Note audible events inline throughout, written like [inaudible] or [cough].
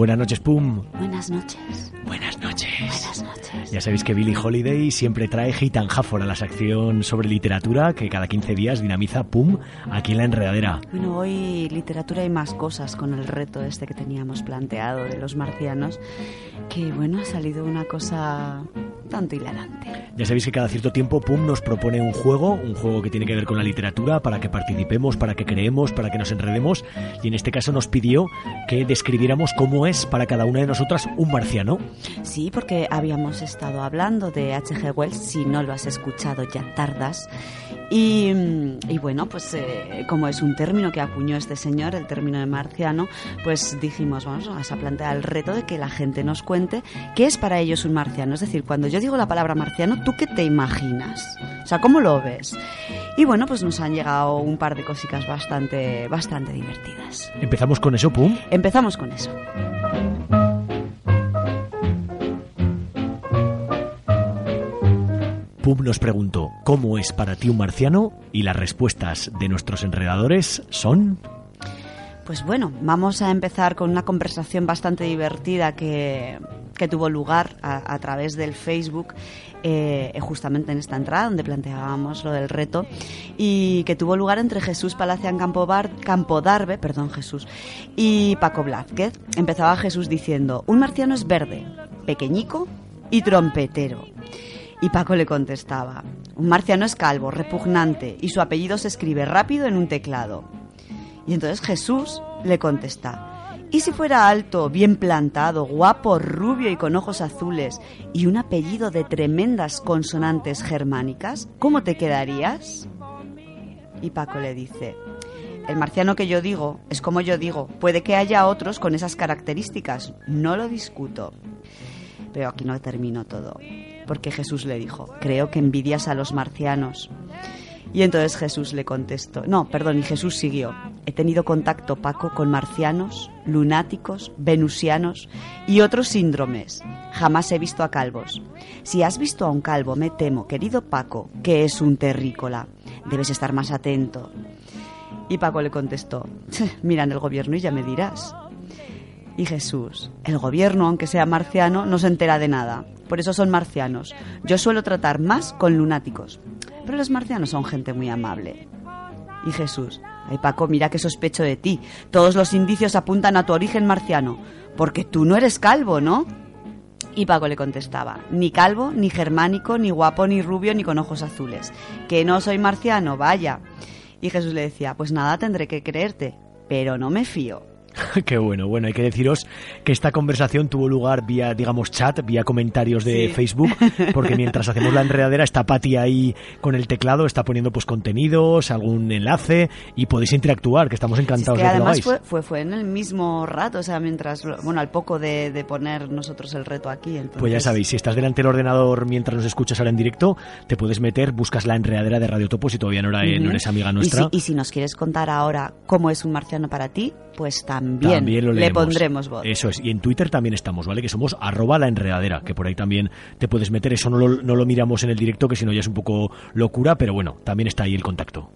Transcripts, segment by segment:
Buenas noches, Pum. Buenas noches. Buenas noches. Buenas noches. Ya sabéis que Billie Holiday siempre trae Hit and Hafford a la sección sobre literatura que cada 15 días dinamiza Pum aquí en la enredadera. Bueno, hoy literatura y más cosas con el reto este que teníamos planteado de los marcianos, que bueno, ha salido una cosa tanto hilarante. Ya sabéis que cada cierto tiempo Pum nos propone un juego, un juego que tiene que ver con la literatura, para que participemos, para que creemos, para que nos enredemos, y en este caso nos pidió que describiéramos cómo es para cada una de nosotras un marciano. Sí, porque habíamos estado hablando de H.G. Wells, si no lo has escuchado ya tardas. Y, y bueno, pues eh, como es un término que acuñó este señor, el término de marciano, pues dijimos, vamos a plantear el reto de que la gente nos cuente qué es para ellos un marciano. Es decir, cuando yo digo la palabra marciano, ¿tú qué te imaginas? O sea, ¿cómo lo ves? Y bueno, pues nos han llegado un par de cositas bastante, bastante divertidas. ¿Empezamos con eso, Pum? Empezamos con eso. Pum nos preguntó, ¿cómo es para ti un marciano? Y las respuestas de nuestros enredadores son... Pues bueno, vamos a empezar con una conversación bastante divertida que, que tuvo lugar a, través del Facebook, eh, justamente en esta entrada donde planteábamos lo del reto, y que tuvo lugar entre Jesús Palacian Campobar, Campodarbe, perdón Jesús, y Paco Blázquez. Empezaba Jesús diciendo, un marciano es verde, pequeñico y trompetero. Y Paco le contestaba, un marciano es calvo, repugnante, y su apellido se escribe rápido en un teclado. Y entonces Jesús le contesta, ¿y si fuera alto, bien plantado, guapo, rubio y con ojos azules, y un apellido de tremendas consonantes germánicas, ¿cómo te quedarías? Y Paco le dice, el marciano que yo digo es como yo digo, puede que haya otros con esas características, no lo discuto. Pero aquí no termino todo, porque Jesús le dijo, creo que envidias a los marcianos. Y entonces Jesús le contestó, no, perdón, y Jesús siguió, he tenido contacto, Paco, con marcianos, lunáticos, venusianos y otros síndromes. Jamás he visto a calvos. Si has visto a un calvo, me temo, querido Paco, que es un terrícola. Debes estar más atento. Y Paco le contestó, [laughs] mira en el gobierno y ya me dirás. Y Jesús, el gobierno, aunque sea marciano, no se entera de nada. Por eso son marcianos. Yo suelo tratar más con lunáticos. Pero los marcianos son gente muy amable. Y Jesús, ay Paco, mira que sospecho de ti. Todos los indicios apuntan a tu origen marciano. Porque tú no eres calvo, ¿no? Y Paco le contestaba, ni calvo, ni germánico, ni guapo, ni rubio, ni con ojos azules. Que no soy marciano, vaya. Y Jesús le decía, pues nada, tendré que creerte, pero no me fío. [laughs] Qué bueno. Bueno, hay que deciros que esta conversación tuvo lugar vía, digamos, chat, vía comentarios de Sí. Facebook, porque mientras [laughs] hacemos la enredadera está Patti ahí con el teclado, está poniendo pues contenidos, algún enlace y podéis interactuar, que estamos es encantados que de que lo además hagáis. fue, fue, fue en el mismo rato, o sea, mientras, bueno, al poco de, de poner nosotros el reto aquí. Entonces, Pues ya sabéis, si estás delante del ordenador mientras nos escuchas ahora en directo, te puedes meter, buscas la enredadera de Radio Topo si todavía no, era, eh, no eres amiga Y nuestra. si, y si nos quieres contar ahora cómo es un marciano para ti, pues también, También lo le pondremos voz. Eso es. Y en Twitter también estamos, ¿vale? Que somos arroba la enredadera, que por ahí también te puedes meter. Eso no lo, no lo miramos en el directo, que si no ya es un poco locura, pero bueno, también está ahí el contacto.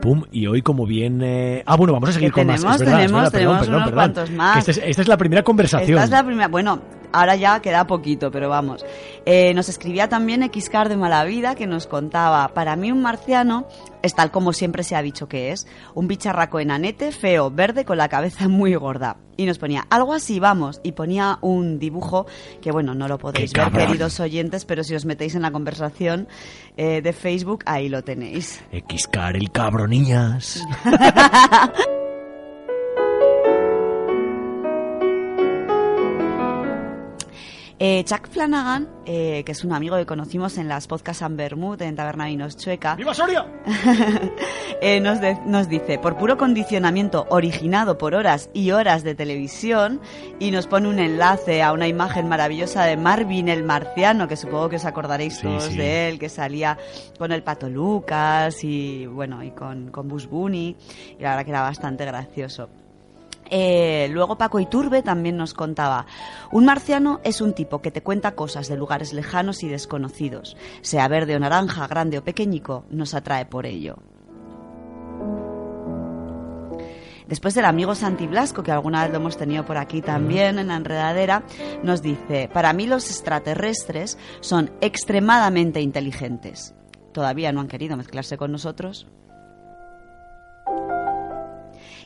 Pum, y hoy como bien... eh, Ah, bueno, vamos a seguir con más. tenemos, Es verdad, es tenemos, verdad, perdón, tenemos perdón, unos perdón. cuantos más. Es, esta es la primera conversación. Esta es la primera. Bueno, ahora ya queda poquito, pero vamos. Eh, nos escribía también Xcar de Malavida que nos contaba: Para mí, un marciano es tal como siempre se ha dicho que es: un bicharraco enanete, feo, verde, con la cabeza [laughs] muy gorda. Y nos ponía algo así, vamos. Y ponía un dibujo que, bueno, no lo podéis ¡Qué ver, queridos oyentes, pero si os metéis en la conversación eh, de Facebook, ahí lo tenéis. Xcar, el cabro, niñas. [laughs] Eh, Chuck Flanagan, eh, que es un amigo que conocimos en las podcasts San Bermud, en Taberna Vinos Chueca, ¡Viva Soria! [laughs] eh, nos, de- nos dice, por puro condicionamiento originado por horas y horas de televisión, y nos pone un enlace a una imagen maravillosa de Marvin el marciano, que supongo que os acordaréis Sí, todos sí. de él, que salía con el pato Lucas y bueno, y con, con Bush Bunny, y la verdad que era bastante gracioso. Eh, luego Paco Iturbe también nos contaba, un marciano es un tipo que te cuenta cosas de lugares lejanos y desconocidos, sea verde o naranja, grande o pequeñico, nos atrae por ello. Después del amigo Santi Blasco, que alguna vez lo hemos tenido por aquí también en la enredadera, nos dice, para mí los extraterrestres son extremadamente inteligentes. Todavía no han querido mezclarse con nosotros.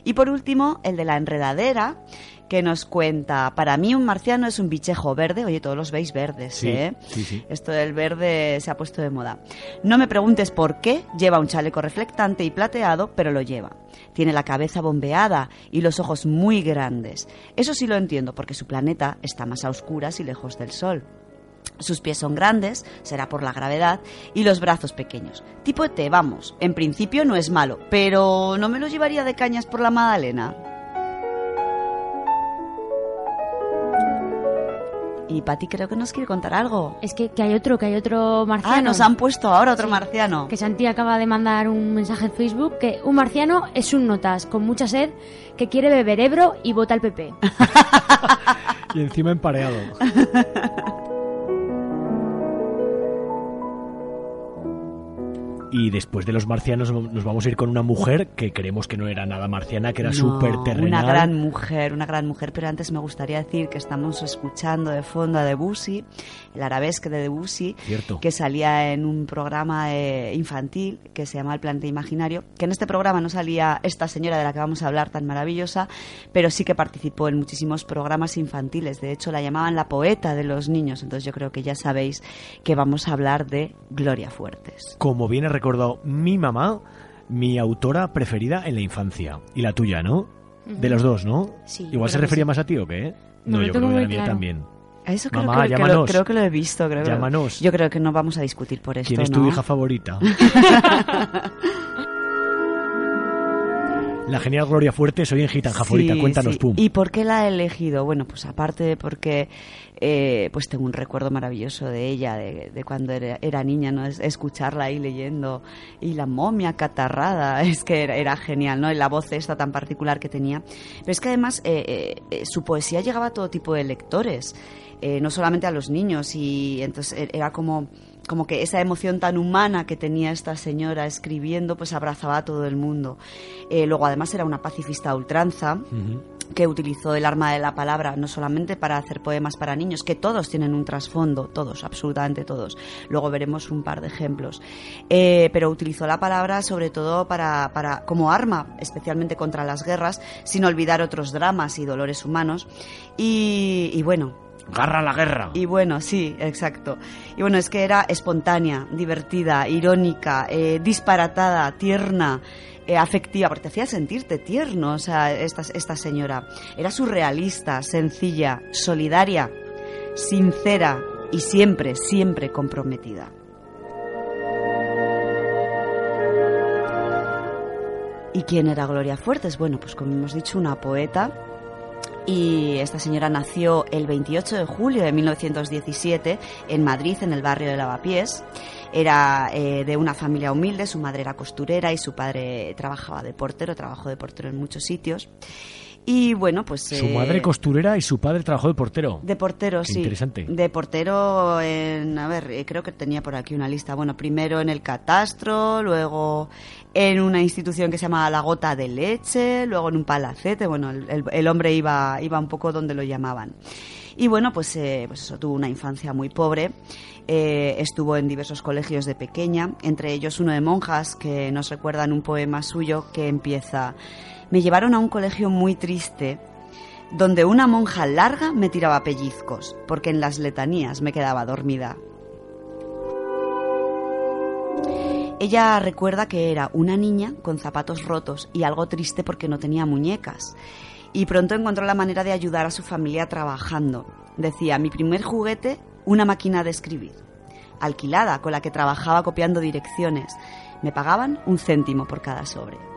Y por último, el de la enredadera, que nos cuenta, para mí un marciano es un bichejo verde, oye, todos los veis verdes, ¿eh? Sí, sí. Esto del verde se ha puesto de moda. No me preguntes por qué, lleva un chaleco reflectante y plateado, pero lo lleva. Tiene la cabeza bombeada y los ojos muy grandes. Eso sí lo entiendo, porque su planeta está más a oscuras y lejos del Sol. Sus pies son grandes, será por la gravedad, y los brazos pequeños. Tipo ET, vamos. En principio no es malo, pero ¿no me lo llevaría de cañas por la Madalena? Y Pati creo que nos quiere contar algo. Es que, que hay otro, que hay otro marciano. Ah, nos han puesto ahora otro Sí. marciano. Que Santi acaba de mandar un mensaje en Facebook que un marciano es un notas con mucha sed que quiere beber Ebro y vota al PP. [laughs] Y encima empareado. [laughs] Y después de los marcianos nos vamos a ir con una mujer que creemos que no era nada marciana, que era No, súper terrenal. Una gran mujer, una gran mujer. Pero antes me gustaría decir que estamos escuchando de fondo a Debussy, el arabesque de Debussy, Cierto. que salía en un programa eh, infantil que se llama El Planeta Imaginario. Que en este programa no salía esta señora de la que vamos a hablar tan maravillosa, pero sí que participó en muchísimos programas infantiles. De hecho, la llamaban la poeta de los niños. Entonces, yo creo que ya sabéis que vamos a hablar de Gloria Fuertes. Como bien ha recordado mi mamá, mi autora preferida en la infancia. Y la tuya, ¿no? De los dos, ¿no? Sí, Igual se refería sí. más a ti o qué? No, lo yo creo que mía claro. también. A Eso creo, Mamá, que, que lo, creo que lo he visto. Creo Llámanos. Yo creo que no vamos a discutir por esto. ¿Quién es tu ¿no? hija favorita? [laughs] La genial Gloria Fuerte, soy en Gitanja Favorita. Sí, Cuéntanos, sí. pum. ¿Y por qué la he elegido? Bueno, pues aparte de porque eh, pues tengo un recuerdo maravilloso de ella, de, de cuando era, era niña, ¿no? Es- escucharla ahí leyendo y la momia catarrada, [laughs] es que era, era genial, ¿no? Y la voz esta tan particular que tenía. Pero es que además eh, eh, su poesía llegaba a todo tipo de lectores, no solamente a los niños, y entonces eh, era como como que esa emoción tan humana que tenía esta señora escribiendo, pues abrazaba a todo el mundo. Eh, luego, además, era una pacifista a ultranza que utilizó el arma de la palabra no solamente para hacer poemas para niños, que todos tienen un trasfondo, todos, absolutamente todos. Luego veremos un par de ejemplos. Eh, pero utilizó la palabra sobre todo para, para, como arma, especialmente contra las guerras, sin olvidar otros dramas y dolores humanos. Y, y bueno, ¡Garra la guerra! y bueno, sí, exacto. Y bueno, es que era espontánea, divertida, irónica, eh, disparatada, tierna, eh, afectiva, porque te hacía sentirte tierno, o sea, esta, esta señora. Era surrealista, sencilla, solidaria, sincera y siempre, siempre comprometida. ¿Y quién era Gloria Fuertes? Bueno, pues como hemos dicho, una poeta y esta señora nació el 28 de julio de 1917 en Madrid, en el barrio de Lavapiés. Era eh, de una familia humilde, su madre era costurera y su padre trabajaba de portero, trabajó de portero en muchos sitios. Y bueno, pues... Su eh, madre costurera y su padre trabajó de portero. de portero, Qué sí. interesante. De portero en, a ver, eh, creo que tenía por aquí una lista. Bueno, primero en el catastro, luego en una institución que se llama La Gota de Leche, luego en un palacete. Bueno, el hombre iba, iba un poco donde lo llamaban. Y bueno, pues, eh, pues eso, tuvo una infancia muy pobre. Eh, estuvo en diversos colegios de pequeña, entre ellos uno de monjas, que nos recuerdan un poema suyo que empieza... Me llevaron a un colegio muy triste donde una monja larga me tiraba pellizcos, porque en las letanías me quedaba dormida. Ella recuerda que era una niña con zapatos rotos y algo triste porque no tenía muñecas. Y pronto encontró la manera de ayudar a su familia trabajando. Decía, mi primer juguete, una máquina de escribir. Alquilada, con la que trabajaba copiando direcciones. Me pagaban un céntimo por cada sobre.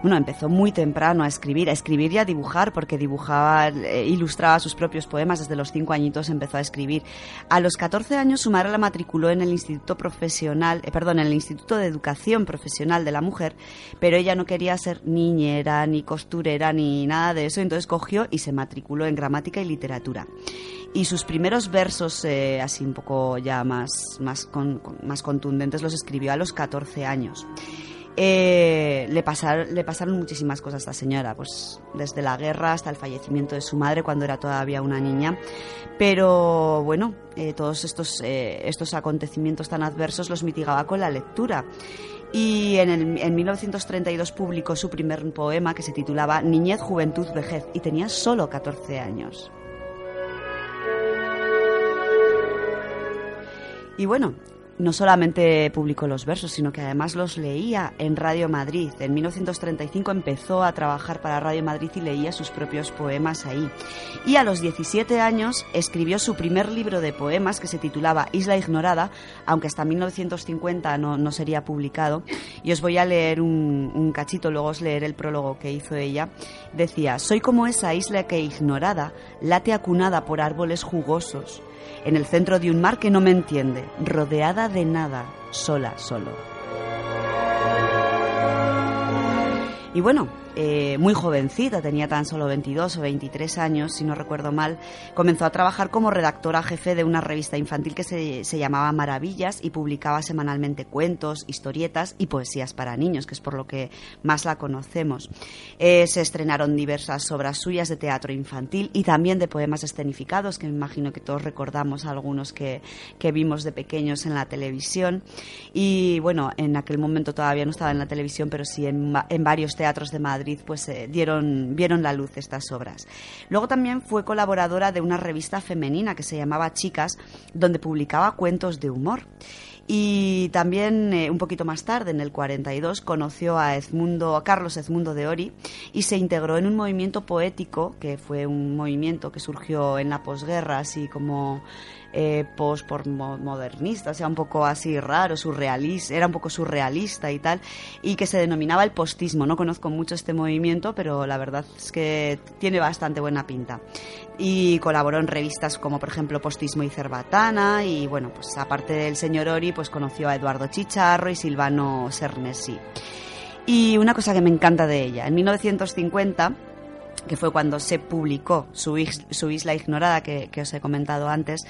Bueno, empezó muy temprano a escribir, a escribir y a dibujar, porque dibujaba, eh, ilustraba sus propios poemas. Desde los cinco añitos empezó a escribir. A los 14 años su madre la matriculó en el Instituto Profesional, eh, perdón, en el Instituto de Educación Profesional de la Mujer, pero ella no quería ser niñera, ni costurera, ni nada de eso, entonces cogió y se matriculó en gramática y literatura. Y sus primeros versos, eh, así un poco ya más, más, con- con- más contundentes, los escribió a los 14 años. Eh, le, pasaron muchísimas cosas a esta señora, pues desde la guerra hasta el fallecimiento de su madre cuando era todavía una niña. Pero bueno, eh, todos estos, eh, estos acontecimientos tan adversos los mitigaba con la lectura. Y en, en 1932 publicó su primer poema que se titulaba Niñez, Juventud, Vejez y tenía solo 14 años. Y bueno, no solamente publicó los versos, sino que además los leía en Radio Madrid. En 1935 empezó a trabajar para Radio Madrid y leía sus propios poemas ahí. Y a los 17 años escribió su primer libro de poemas que se titulaba Isla Ignorada, aunque hasta 1950 no, sería publicado. Y os voy a leer un, un cachito, luego os leeré el prólogo que hizo ella. Decía, soy como esa isla que ignorada late acunada por árboles jugosos en el centro de un mar que no me entiende, rodeada de nada, sola, solo. Y bueno, eh, muy jovencita, tenía tan solo 22 o 23 años, si no recuerdo mal, comenzó a trabajar como redactora jefe de una revista infantil que se, llamaba Maravillas y publicaba semanalmente cuentos, historietas y poesías para niños, que es por lo que más la conocemos. Eh, se estrenaron diversas obras suyas de teatro infantil y también de poemas escenificados, que me imagino que todos recordamos algunos que, vimos de pequeños en la televisión. Y bueno, en aquel momento todavía no estaba en la televisión, pero sí en varios teatros de Madrid pues eh, dieron, vieron la luz estas obras. Luego también fue colaboradora de una revista femenina que se llamaba Chicas, donde publicaba cuentos de humor. Y también eh, un poquito más tarde, en el 42, conoció a, Edmundo, a Carlos Edmundo de Ori y se integró en un movimiento poético, que fue un movimiento que surgió en la posguerra, así como eh, post modernista, o sea, un poco así raro, surrealista, era un poco surrealista y tal, y que se denominaba el postismo. No conozco mucho este movimiento, pero la verdad es que tiene bastante buena pinta. Y colaboró en revistas como, por ejemplo, Postismo y Cerbatana, y bueno, pues aparte del señor Ori, pues conoció a Eduardo Chicharro y Silvano Cernesi. Y una cosa que me encanta de ella, en 1950 que fue cuando se publicó su, Isla Ignorada, que, os he comentado antes,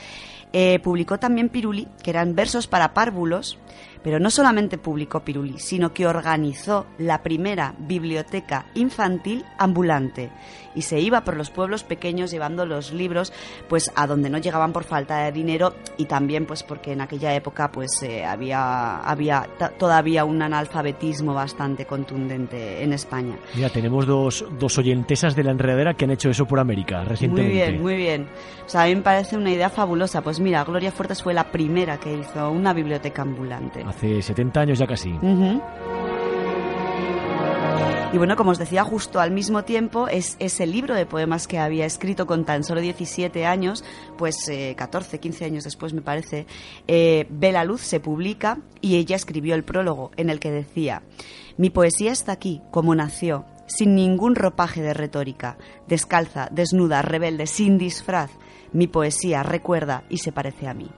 eh, publicó también Piruli, que eran versos para párvulos, pero no solamente publicó Piruli, sino que organizó la primera biblioteca infantil ambulante y se iba por los pueblos pequeños llevando los libros pues a donde no llegaban por falta de dinero y también pues porque en aquella época pues eh, había había todavía un analfabetismo bastante contundente en España. Mira, tenemos dos, dos oyentesas de la enredadera que han hecho eso por América recientemente. Muy bien, muy bien. O sea, a mí me parece una idea fabulosa. Pues mira, Gloria Fuertes fue la primera que hizo una biblioteca ambulante. Hace 70 años ya casi. Y bueno, como os decía, justo al mismo tiempo es ese libro de poemas que había escrito con tan solo 17 años, pues 14, eh, 15 años después me parece, eh, ve la luz, se publica y ella escribió el prólogo en el que decía, mi poesía está aquí, como nació, sin ningún ropaje de retórica, descalza, desnuda, rebelde, sin disfraz. Mi poesía recuerda y se parece a mí.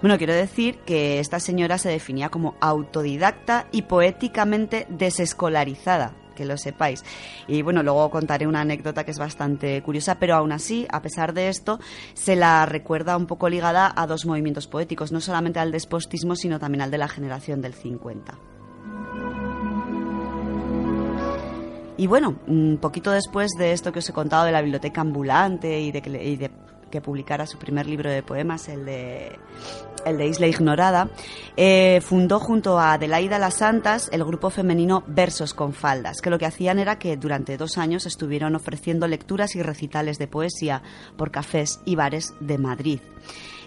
Bueno, quiero decir que esta señora se definía como autodidacta y poéticamente desescolarizada, que lo sepáis. Y bueno, luego contaré una anécdota que es bastante curiosa, pero aún así, a pesar de esto, se la recuerda un poco ligada a dos movimientos poéticos, no solamente al despostismo, sino también al de la generación del 50. Y bueno, un poquito después de esto que os he contado de la biblioteca ambulante y de, y de que publicara su primer libro de poemas, el de, el de Isla Ignorada, eh, fundó junto a Adelaida Las Santas el grupo femenino Versos con Faldas, que lo que hacían era que durante dos años estuvieron ofreciendo lecturas y recitales de poesía por cafés y bares de Madrid.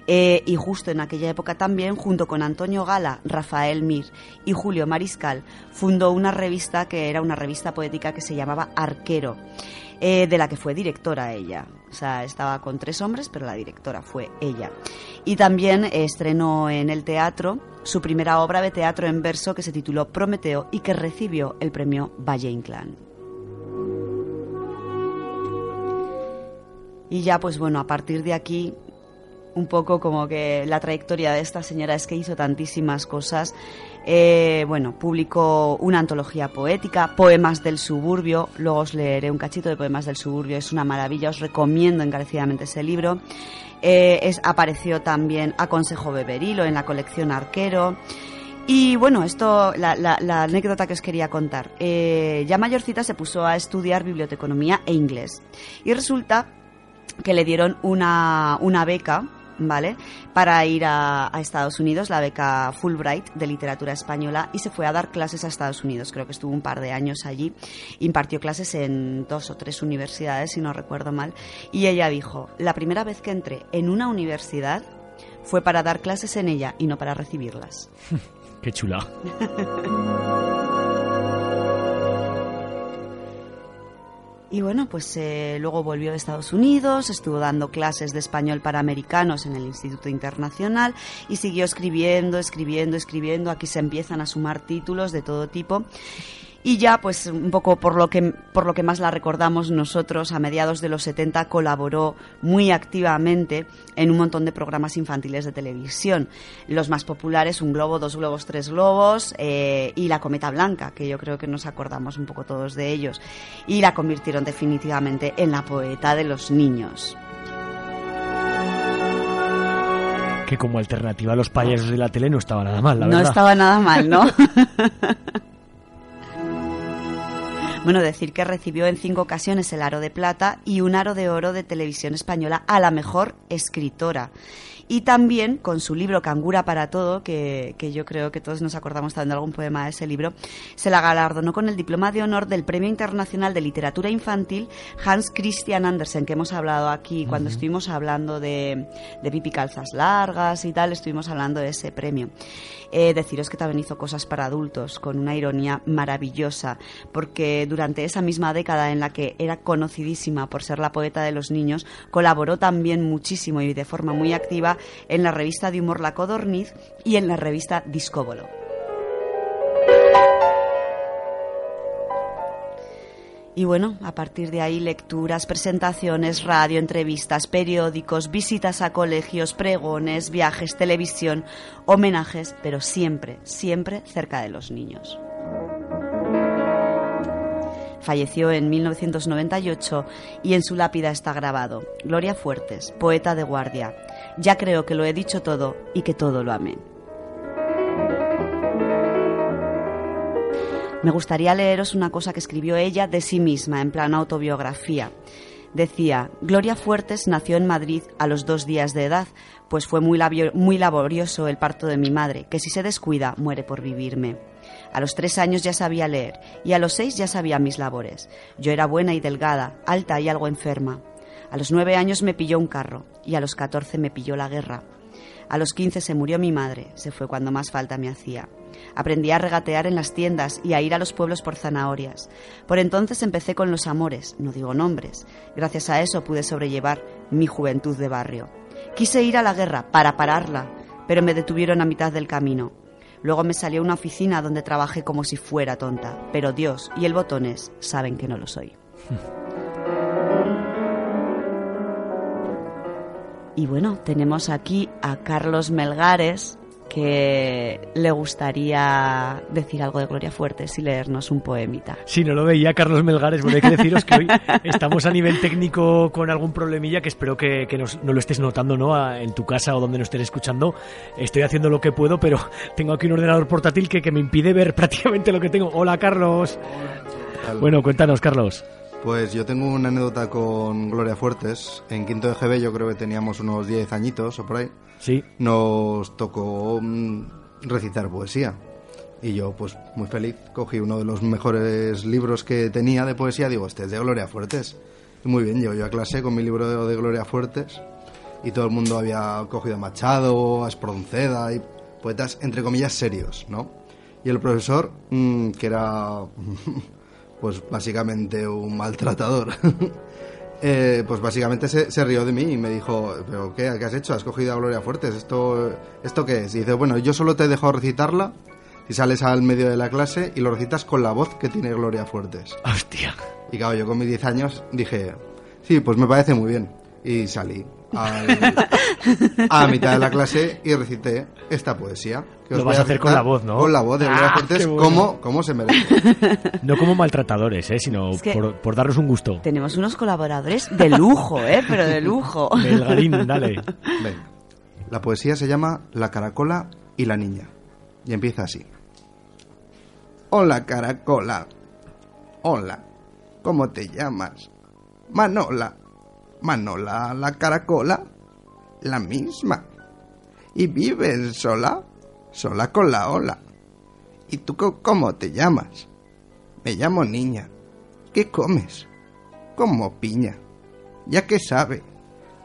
Eh, y justo en aquella época también, junto con Antonio Gala, Rafael Mir y Julio Mariscal, fundó una revista que era una revista poética que se llamaba Arquero. Eh, de la que fue directora ella. O sea, estaba con tres hombres, pero la directora fue ella. Y también estrenó en el teatro su primera obra de teatro en verso que se tituló Prometeo y que recibió el premio Valle Inclán. Y ya, pues bueno, a partir de aquí un poco como que la trayectoria de esta señora es que hizo tantísimas cosas. Eh, bueno, publicó una antología poética, Poemas del Suburbio, luego os leeré un cachito de Poemas del Suburbio, es una maravilla, os recomiendo encarecidamente ese libro. Eh, es, apareció también a Consejo Beberilo en la colección Arquero. Y bueno, esto, la, la, anécdota que os quería contar. Eh, ya mayorcita se puso a estudiar biblioteconomía e inglés. Y resulta que le dieron una, una beca ¿vale? Para ir a, Estados Unidos, la beca Fulbright de literatura española, y se fue a dar clases a Estados Unidos. Creo que estuvo un par de años allí. Impartió clases en dos o tres universidades, si no recuerdo mal. Y ella dijo, la primera vez que entré en una universidad fue para dar clases en ella y no para recibirlas. [laughs] Qué chula. [laughs] Y bueno, pues eh, luego volvió de Estados Unidos, estuvo dando clases de español para americanos en el Instituto Internacional y siguió escribiendo, escribiendo, escribiendo. Aquí se empiezan a sumar títulos de todo tipo y ya pues un poco por lo que por lo que más la recordamos nosotros a mediados de los 70 colaboró muy activamente en un montón de programas infantiles de televisión los más populares un globo dos globos tres globos eh, y la cometa blanca que yo creo que nos acordamos un poco todos de ellos y la convirtieron definitivamente en la poeta de los niños que como alternativa a los payasos de la tele no estaba nada mal, la verdad. No estaba nada mal, ¿no? [laughs] Bueno, decir que recibió en cinco ocasiones el Aro de Plata y un Aro de Oro de Televisión Española a la mejor escritora y también con su libro Cangura para todo, que, yo creo que todos nos acordamos también de algún poema de ese libro, se la galardonó con el diploma de honor del Premio Internacional de Literatura Infantil Hans Christian Andersen, que hemos hablado aquí cuando estuvimos hablando de, de Pipi Calzas Largas y tal, estuvimos hablando de ese premio. Eh, deciros que también hizo cosas para adultos, con una ironía maravillosa, porque durante esa misma década en la que era conocidísima por ser la poeta de los niños, colaboró también muchísimo y de forma muy activa en la revista de humor La Codorniz y en la revista Discóbolo. Y bueno, a partir de ahí lecturas, presentaciones, radio, entrevistas, periódicos, visitas a colegios, pregones, viajes, televisión, homenajes, pero siempre, siempre cerca de los niños. Falleció en 1998 y en su lápida está grabado Gloria Fuertes, poeta de guardia. Ya creo que lo he dicho todo y que todo lo amé. Me gustaría leeros una cosa que escribió ella de sí misma, en plan autobiografía. Decía, Gloria Fuertes nació en Madrid a los dos días de edad, pues fue muy, muy laborioso el parto de mi madre, que si se descuida muere por vivirme. A los tres años ya sabía leer y a los seis ya sabía mis labores. Yo era buena y delgada, alta y algo enferma. A los nueve años me pilló un carro y a los catorce me pilló la guerra. A los quince se murió mi madre, se fue cuando más falta me hacía. Aprendí a regatear en las tiendas y a ir a los pueblos por zanahorias. Por entonces empecé con los amores, no digo nombres. Gracias a eso pude sobrellevar mi juventud de barrio. Quise ir a la guerra para pararla, pero me detuvieron a mitad del camino. Luego me salió una oficina donde trabajé como si fuera tonta, pero Dios y el botones saben que no lo soy. [laughs] Y bueno, tenemos aquí a Carlos Melgares, que le gustaría decir algo de Gloria Fuertes y leernos un poemita. Sí, no lo veía Carlos Melgares. Bueno, hay que deciros que hoy estamos a nivel técnico con algún problemilla que espero que, no lo estés notando ¿no? en tu casa o donde nos estés escuchando. Estoy haciendo lo que puedo, pero tengo aquí un ordenador portátil que, que me impide ver prácticamente lo que tengo. Hola, Carlos. Bueno, cuéntanos, Carlos. Pues yo tengo una anécdota con Gloria Fuertes. En quinto de GB yo creo que teníamos unos 10 añitos o por ahí. Sí. Nos tocó mm, recitar poesía. Y yo, pues muy feliz, cogí uno de los mejores libros que tenía de poesía. Digo, este es de Gloria Fuertes. Y muy bien, yo, yo a clase con mi libro de, Gloria Fuertes. Y todo el mundo había cogido a Machado, a Espronceda y poetas, entre comillas, serios, ¿no? Y el profesor, mm, que era [laughs] pues básicamente un maltratador. [laughs] Eh, pues básicamente se, rió de mí y me dijo, ¿pero qué, qué has hecho? ¿Has cogido a Gloria Fuertes? ¿Esto, ¿Esto qué es? Y dice, bueno, yo solo te he dejado recitarla si sales al medio de la clase y lo recitas con la voz que tiene Gloria Fuertes. Hostia. Y claro, yo con mis 10 años dije, sí, pues me parece muy bien. Y salí al- a mitad de la clase y recité esta poesía. que os Lo vas a hacer con la voz, ¿no? Con la voz de Gloria Ah, bueno. como, como se merece. [laughs] No como maltratadores, ¿eh? sino Es que- por, por darnos un gusto. Tenemos unos colaboradores de lujo, ¿eh? Pero de lujo. [laughs] Melgarín, dale. Venga. La poesía se llama La caracola y la niña. Y empieza así. Hola, caracola. Hola. ¿Cómo te llamas? Manola. Manola, la caracola. La misma. ¿Y vives sola? Sola con la ola. ¿Y tú cómo te llamas? Me llamo niña. ¿Qué comes? Como piña. Ya que sabe.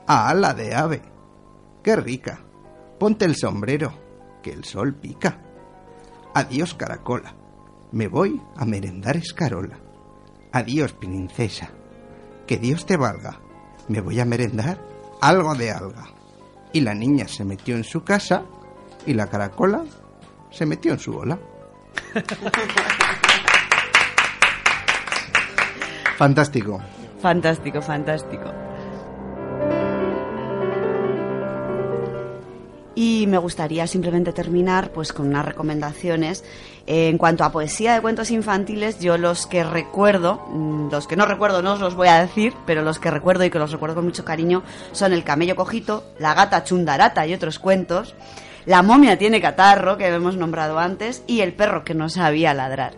A ala de ave. ¡Qué rica! Ponte el sombrero, que el sol pica. Adiós, caracola. Me voy a merendar escarola. Adiós, princesa. Que Dios te valga. Me voy a merendar algo de alga. Y la niña se metió en su casa y la caracola se metió en su ola. [laughs] Fantástico. Fantástico, fantástico. Y me gustaría simplemente terminar pues con unas recomendaciones. Eh, en cuanto a poesía de cuentos infantiles, yo los que recuerdo, mm, los que no recuerdo no os los voy a decir, pero los que recuerdo y que los recuerdo con mucho cariño son El camello cojito, La gata chundarata y otros cuentos, La momia tiene catarro, que hemos nombrado antes, y El perro que no sabía ladrar.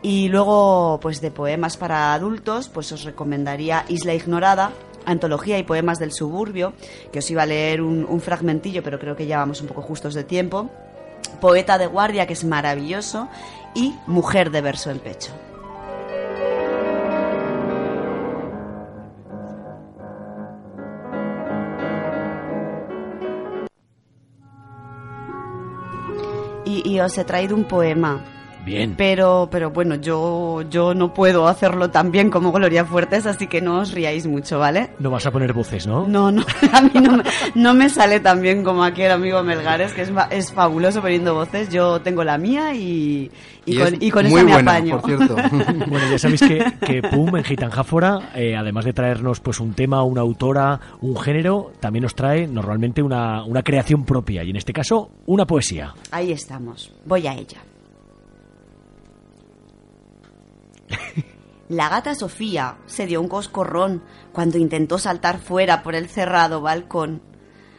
Y luego, pues de poemas para adultos, pues os recomendaría Isla Ignorada, Antología y Poemas del Suburbio, que os iba a leer un, fragmentillo, pero creo que ya vamos un poco justos de tiempo. Poeta de Guardia, que es maravilloso, y Mujer de Verso en Pecho. Y os he traído un poema Bien. pero, pero bueno, yo, yo no puedo hacerlo tan bien como Gloria Fuertes, así que no os riáis mucho, ¿vale? No vas a poner voces, ¿no? No, no, [laughs] a mí no me, no me sale tan bien como aquí el amigo Melgares, que es, es fabuloso poniendo voces. Yo tengo la mía y, y, Y con, es y con muy esa me buena, apaño. por cierto. [laughs] Bueno, ya sabéis que, que Pum en Gitanjáfora, eh, además de traernos pues un tema, una autora, un género, también nos trae normalmente una, una creación propia y en este caso una poesía. Ahí estamos, voy a ella. La gata Sofía se dio un coscorrón cuando intentó saltar fuera por el cerrado balcón.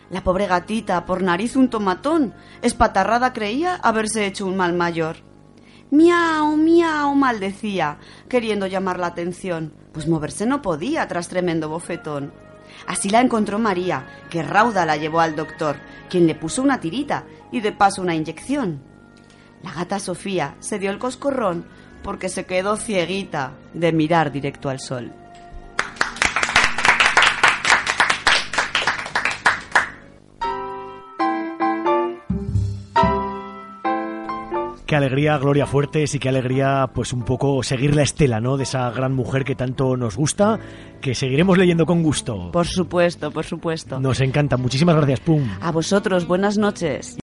La pobre gatita, por nariz un tomatón, espatarrada creía haberse hecho un mal mayor. Miau, miau, maldecía, queriendo llamar la atención, pues moverse no podía tras tremendo bofetón. Así la encontró María, que rauda la llevó al doctor, quien le puso una tirita y de paso una inyección. La gata Sofía se dio el coscorrón porque se quedó cieguita de mirar directo al sol. Qué alegría, Gloria Fuertes, y qué alegría, pues un poco seguir la estela, ¿no? De esa gran mujer que tanto nos gusta, que seguiremos leyendo con gusto. Por supuesto, por supuesto. Nos encanta. Muchísimas gracias, Pum. A vosotros, buenas noches.